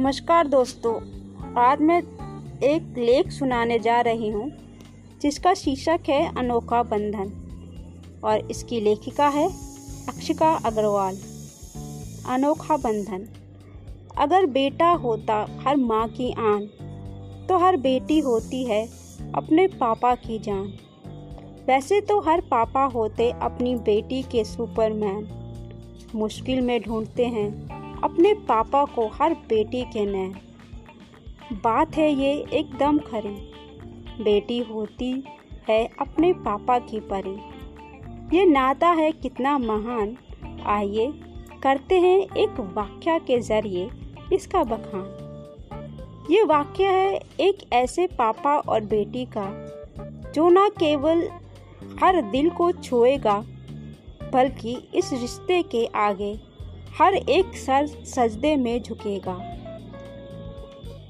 नमस्कार दोस्तों, आज मैं एक लेख सुनाने जा रही हूँ, जिसका शीर्षक है अनोखा बंधन, और इसकी लेखिका है अक्षिका अग्रवाल। अनोखा बंधन। अगर बेटा होता हर माँ की आन तो हर बेटी होती है अपने पापा की जान। वैसे तो हर पापा होते अपनी बेटी के सुपरमैन। मुश्किल में ढूंढते हैं अपने पापा को हर बेटी के नैन बात है ये एकदम खरी। बेटी होती है अपने पापा की परी। ये नाता है कितना महान। आइए करते हैं एक वाक्य के ज़रिए इसका बखान। ये वाक्य है एक ऐसे पापा और बेटी का, जो ना केवल हर दिल को छुएगा, बल्कि इस रिश्ते के आगे हर एक सर सजदे में झुकेगा।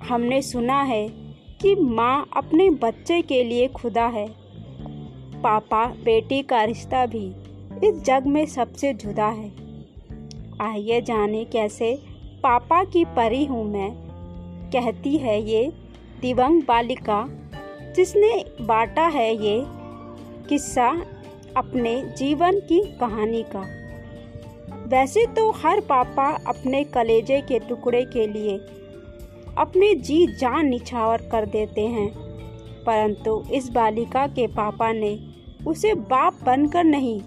हमने सुना है कि माँ अपने बच्चे के लिए खुदा है। पापा, बेटी का रिश्ता भी इस जग में सबसे जुदा है। आइए जाने कैसे पापा की परी हूँ मैं। कहती है ये दिवंग बालिका, जिसने बांटा है ये किस्सा अपने जीवन की कहानी का। वैसे तो हर पापा अपने कलेजे के टुकड़े के लिए अपने जी जान निछावर कर देते हैं। परंतु इस बालिका के पापा ने उसे बाप बनकर नहीं,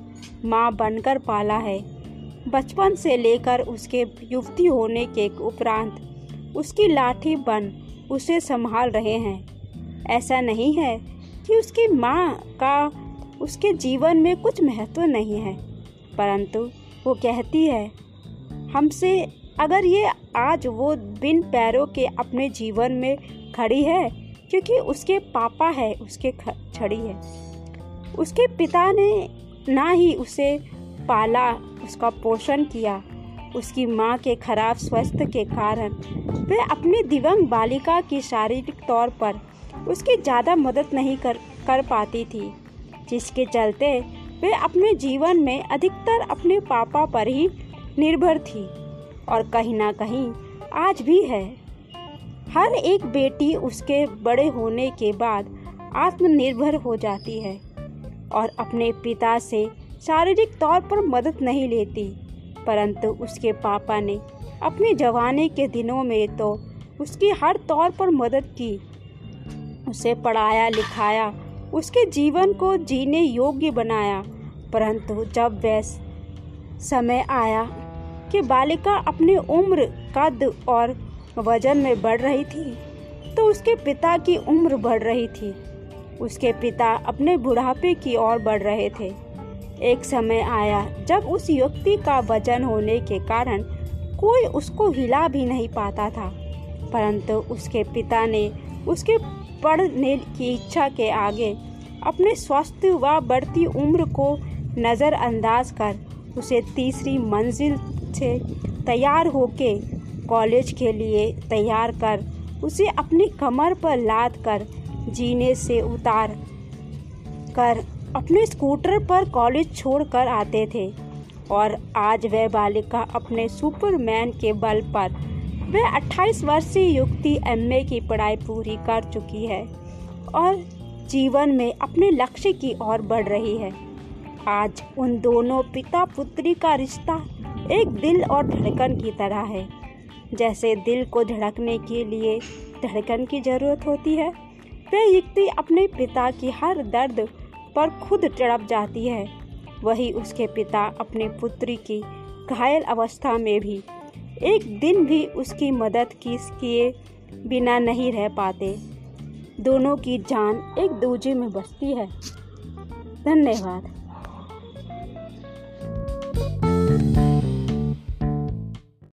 माँ बनकर पाला है। बचपन से लेकर उसके युवती होने के उपरांत उसकी लाठी बन उसे संभाल रहे हैं। ऐसा नहीं है कि उसकी माँ का उसके जीवन में कुछ महत्व नहीं है, परंतु वो कहती है, हमसे अगर ये आज वो बिन पैरों के अपने जीवन में खड़ी है, क्योंकि उसके पापा है, उसके छड़ी है। उसके पिता ने ना ही उसे पाला, उसका पोषण किया। उसकी माँ के खराब स्वास्थ्य के कारण वह अपनी दिवंग बालिका की शारीरिक तौर पर उसकी ज़्यादा मदद नहीं कर कर पाती थी, जिसके चलते वे अपने जीवन में अधिकतर अपने पापा पर ही निर्भर थी और कहीं ना कहीं आज भी है। हर एक बेटी उसके बड़े होने के बाद आत्मनिर्भर हो जाती है और अपने पिता से शारीरिक तौर पर मदद नहीं लेती, परंतु उसके पापा ने अपने जवानी के दिनों में तो उसकी हर तौर पर मदद की। उसे पढ़ाया लिखाया उसके जीवन को जीने योग्य बनाया परंतु जब वह समय आया कि बालिका अपनी उम्र, कद और वज़न में बढ़ रही थी तो उसके पिता की उम्र बढ़ रही थी। उसके पिता अपने बुढ़ापे की ओर बढ़ रहे थे। एक समय आया जब उस युक्ति का वज़न होने के कारण कोई उसको हिला भी नहीं पाता था। परंतु उसके पिता ने उसके पढ़ने की इच्छा के आगे अपने स्वास्थ्य व बढ़ती उम्र को नज़रअंदाज कर उसे तीसरी मंजिल से तैयार होके कॉलेज के लिए तैयार कर उसे अपनी कमर पर लाद कर जीने से उतार कर अपने स्कूटर पर कॉलेज छोड़ कर आते थे। और आज वह बालिका अपने सुपरमैन के बल पर वह 28 वर्षीय युक्ति एमए की पढ़ाई पूरी कर चुकी है और जीवन में अपने लक्ष्य की ओर बढ़ रही है। आज उन दोनों पिता पुत्री का रिश्ता एक दिल और धड़कन की तरह है। जैसे दिल को धड़कने के लिए धड़कन की ज़रूरत होती है वह युक्ति अपने पिता की हर दर्द पर खुद तड़प जाती है। वही उसके पिता अपने पुत्री की घायल अवस्था में भी एक दिन भी उसकी मदद किए बिना नहीं रह पाते। दोनों की जान एक दूजे में बसती है। धन्यवाद।